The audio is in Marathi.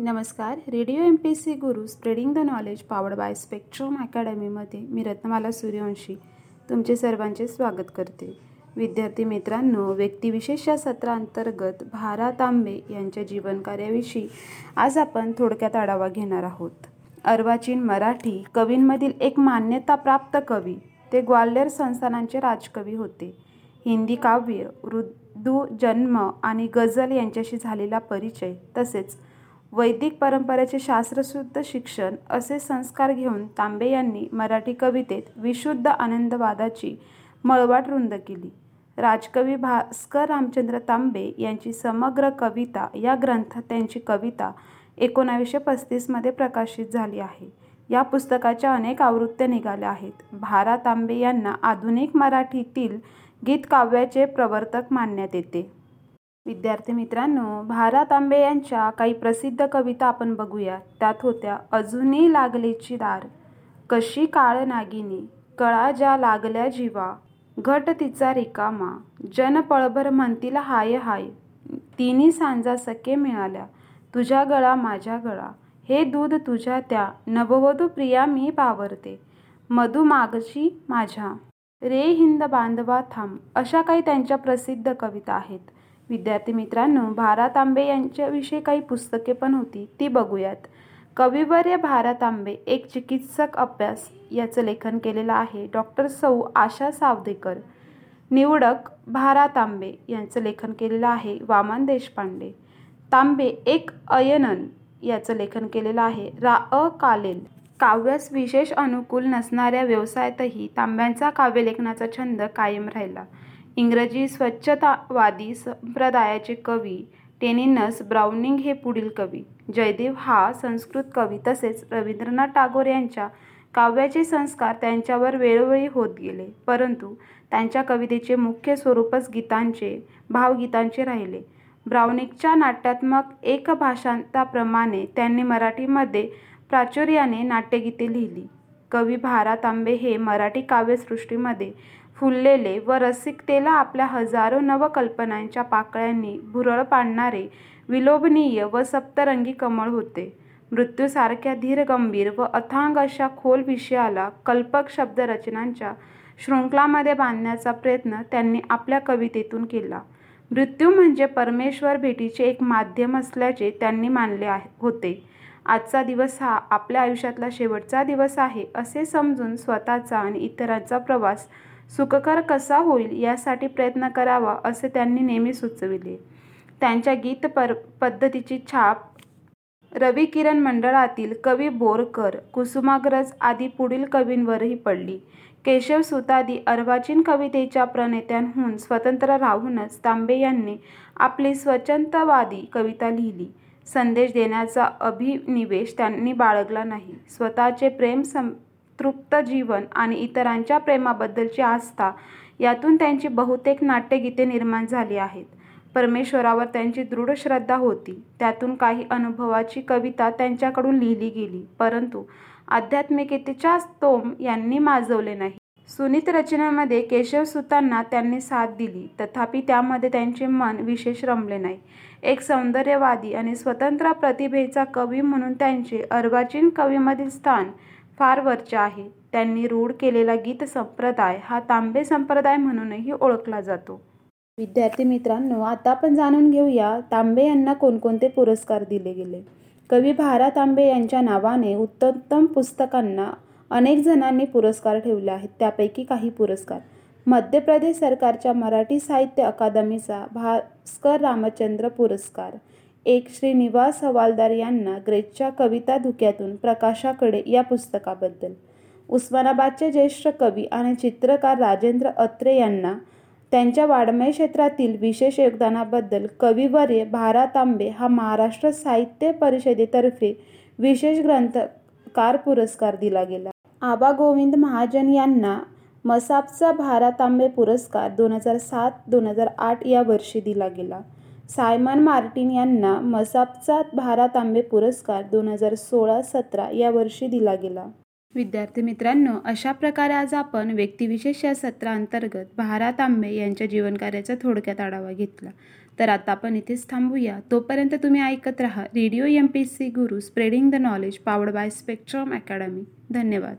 नमस्कार. Radio M P C Guru spreading the knowledge powered by spectrum अकॅडमीमध्ये मी रत्नमाला सूर्यवंशी तुमचे सर्वांचे स्वागत करते. विद्यार्थी मित्रांनो व्यक्तिविशेष या सत्रांतर्गत भारा तांबे यांच्या जीवनकार्याविषयी आज आपण थोडक्यात आढावा घेणार आहोत. अर्वाचीन मराठी कवींमधील एक मान्यताप्राप्त कवी ते ग्वाल्हेर संस्थानांचे राजकवी होते. हिंदी काव्य उर्दू जन्म आणि गझल यांच्याशी झालेला परिचय तसेच वैदिक परंपरेचे शास्त्रशुद्ध शिक्षण असे संस्कार घेऊन तांबे यांनी मराठी कवितेत विशुद्ध आनंदवादाची मळवाट रुंद केली. राजकवी भास्कर रामचंद्र तांबे यांची समग्र कविता या ग्रंथात त्यांची कविता एकोणावीसशे पस्तीसमध्ये प्रकाशित झाली आहे. या पुस्तकाच्या अनेक आवृत्त्या निघाल्या आहेत. भारा तांबे यांना आधुनिक मराठीतील गीतकाव्याचे प्रवर्तक मानण्यात येते. विद्यार्थी मित्रांनो भारा तांबे यांच्या काही प्रसिद्ध कविता आपण बघूया. त्यात होत्या अजूनही लागलेची दार कशी काळ नागिनी कळा ज्या लागल्या जीवा घट तिचा रिकामा जन पळभर म्हणतील हाय हाय तिन्ही सांजा सखे मिळाल्या तुझ्या गळा माझ्या गळा हे दूध तुझ्या त्या नववधू प्रिया मी पावरते मधु मागशी माझ्या रे हिंद बांधवा थांब अशा काही त्यांच्या प्रसिद्ध कविता आहेत. विद्यार्थी मित्रांनो भारा तांबे यांच्याविषयी काही पुस्तके पण होती ती बघूयात. कविवर्य भारा तांबे एक चिकित्सक अभ्यास याचं लेखन केलेलं आहे. डॉक्टर सौ आशा सावदेकर निवडक भारा तांबे यांचं लेखन केलेलं आहे. वामन देशपांडे तांबे एक अयनन याचं लेखन केलेलं आहे. रा अ कालेल काव्यास विशेष अनुकूल नसणाऱ्या व्यवसायातही तांब्यांचा काव्यलेखनाचा छंद कायम राहिला. इंग्रजी स्वच्छतावादी संप्रदायाचे कवी टेनिनस ब्राउनिंग हे पुढील कवी. जयदेव हा संस्कृत कवी तसेच रवींद्रनाथ टागोर यांच्या काव्याचे संस्कार त्यांच्यावर वेळोवेळी होत गेले. परंतु त्यांच्या कवितेचे मुख्य स्वरूपच गीतांचे भावगीतांचे राहिले. ब्राउनिंगच्या नाट्यात्मक एकभाषांताप्रमाणे त्यांनी मराठीमध्ये प्राचुर्याने नाट्यगीते लिहिली. कवी भारा तांबे हे मराठी काव्यसृष्टीमध्ये फुललेले व रसिकतेला आपल्या हजारो नवकल्पनांच्या पाकळ्यांनी भुरळ पाडणारे विलोभनीय व सप्तरंगी कमळ होते. मृत्यूसारख्या धीरगंभीर व अथांग अशा खोल विषयाला कल्पक शब्दरचनांच्या शृंखलामध्ये बांधण्याचा प्रयत्न त्यांनी आपल्या कवितेतून केला. मृत्यू म्हणजे परमेश्वर भेटीचे एक माध्यम असल्याचे त्यांनी मानले होते. आजचा दिवस हा आपल्या आयुष्यातला शेवटचा दिवस आहे असे समजून स्वतःचा आणि इतरांचा प्रवास सुखकर कसा होईल यासाठी प्रयत्न करावा असे त्यांनी नेहमी सुचविले. त्यांच्या गीत पर पद्धतीची छाप रवी किरण मंडळातील कवी बोरकर कुसुमाग्रज आदी पुढील कवींवरही पडली. केशव सुतादी अर्वाचीन कवितेच्या प्रणेत्यांहून स्वतंत्र राहूनच तांबे यांनी आपली स्वच्छंदवादी कविता लिहिली. संदेश देण्याचा अभिनिवेश त्यांनी बाळगला नाही. स्वतःचे प्रेम तृप्त जीवन आणि इतरांच्या प्रेमाबद्दलची आस्था यातून त्यांची बहुतेक नाट्यगीते निर्माण झाली आहेत. परमेश्वरावर त्यांची दृढ श्रद्धा होती. त्यातून काही अनुभवाची कविता त्यांच्याकडून लिहिली गेली परंतु आध्यात्मिकतेच्या स्तोम यांनी माजवले नाही. सुनीत रचनेमध्ये केशवसुतांना त्यांनी साथ दिली. तथापि त्यामध्ये त्यांचे मन विशेष रमले नाही. एक सौंदर्यवादी आणि स्वतंत्र प्रतिभेचा कवी म्हणून त्यांचे अर्वाचीन कवीमधील स्थान फार वरच्या आहे. त्यांनी रूढ केलेला गीत संप्रदाय हा तांबे संप्रदाय म्हणूनही ओळखला जातो. विद्यार्थी मित्रांनो आता आपण जाणून घेऊया तांबे यांना कोणकोणते पुरस्कार दिले गेले? कवी भारा तांबे यांच्या नावाने उत्तम पुस्तकांना अनेक जणांनी पुरस्कार ठेवले आहेत. त्यापैकी काही पुरस्कार. मध्य प्रदेश सरकारच्या मराठी साहित्य अकादमीचा भास्कर रामचंद्र पुरस्कार. एक श्रीनिवास हवालदार यांना ग्रेसच्या कविता धुक्यातून प्रकाशाकडे या पुस्तकाबद्दल. उस्मानाबादचे ज्येष्ठ कवी आणि चित्रकार राजेंद्र अत्रे यांना त्यांच्या वाडमय क्षेत्रातील विशेष योगदानाबद्दल कविवर्य भारा तांबे हा महाराष्ट्र साहित्य परिषदेतर्फे विशेष ग्रंथकार पुरस्कार दिला गेला. आबा गोविंद महाजन यांना मसापचा भारा तांबे पुरस्कार दोन हजार सात दोन हजार आठ या वर्षी दिला गेला. सायमन मार्टिन यांना मसापचा भारा तांबे पुरस्कार दोन हजार सोळा सतरा या वर्षी दिला गेला. विद्यार्थी मित्रांनो अशा प्रकारे आज आपण व्यक्तिविशेष या सत्राअंतर्गत भारा तांबे यांच्या जीवनकार्याचा थोडक्यात आढावा घेतला. तर आता आपण इथेच थांबूया. तोपर्यंत तुम्ही ऐकत राहा Radio M P C Guru spreading the knowledge powered by Spectrum Academy. धन्यवाद.